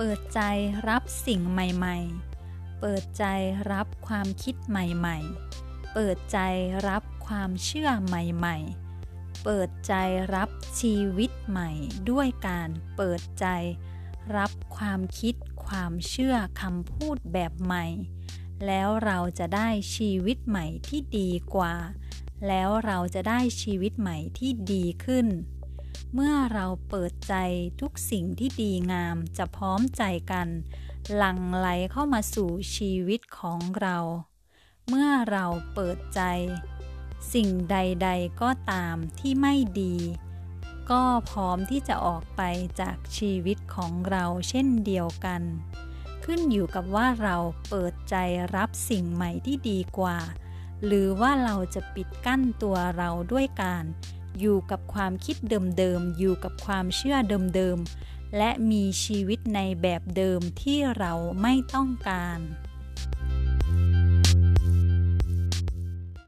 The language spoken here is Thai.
เปิดใจรับสิ่งใหม่ ๆ เปิดใจรับความคิดใหม่ ๆ เปิดใจรับความเชื่อใหม่ ๆ เปิดใจรับชีวิตใหม่ ด้วยการเปิดใจ รับความคิดความเชื่อคำพูดแบบใหม่ แล้วเราจะได้ชีวิตใหม่ที่ดีกว่า แล้วเราจะได้ชีวิตใหม่ที่ดีขึ้น เมื่อเราเปิดใจทุกสิ่งที่ดีงามจะพร้อมใจกัน หลั่งไหลเข้ามาสู่ชีวิตของเรา เมื่อเราเปิดใจ สิ่งใดๆก็ตามที่ไม่ดี ก็พร้อมที่จะออกไปจากชีวิตของเราเช่นเดียวกัน ขึ้นอยู่กับว่าเราเปิดใจรับสิ่งใหม่ที่ดีกว่า หรือว่าเราจะปิดกั้นตัวเราด้วยการ อยู่กับความคิดเดิมๆ อยู่กับความเชื่อเดิมๆ และมีชีวิตในแบบเดิมที่เราไม่ต้องการ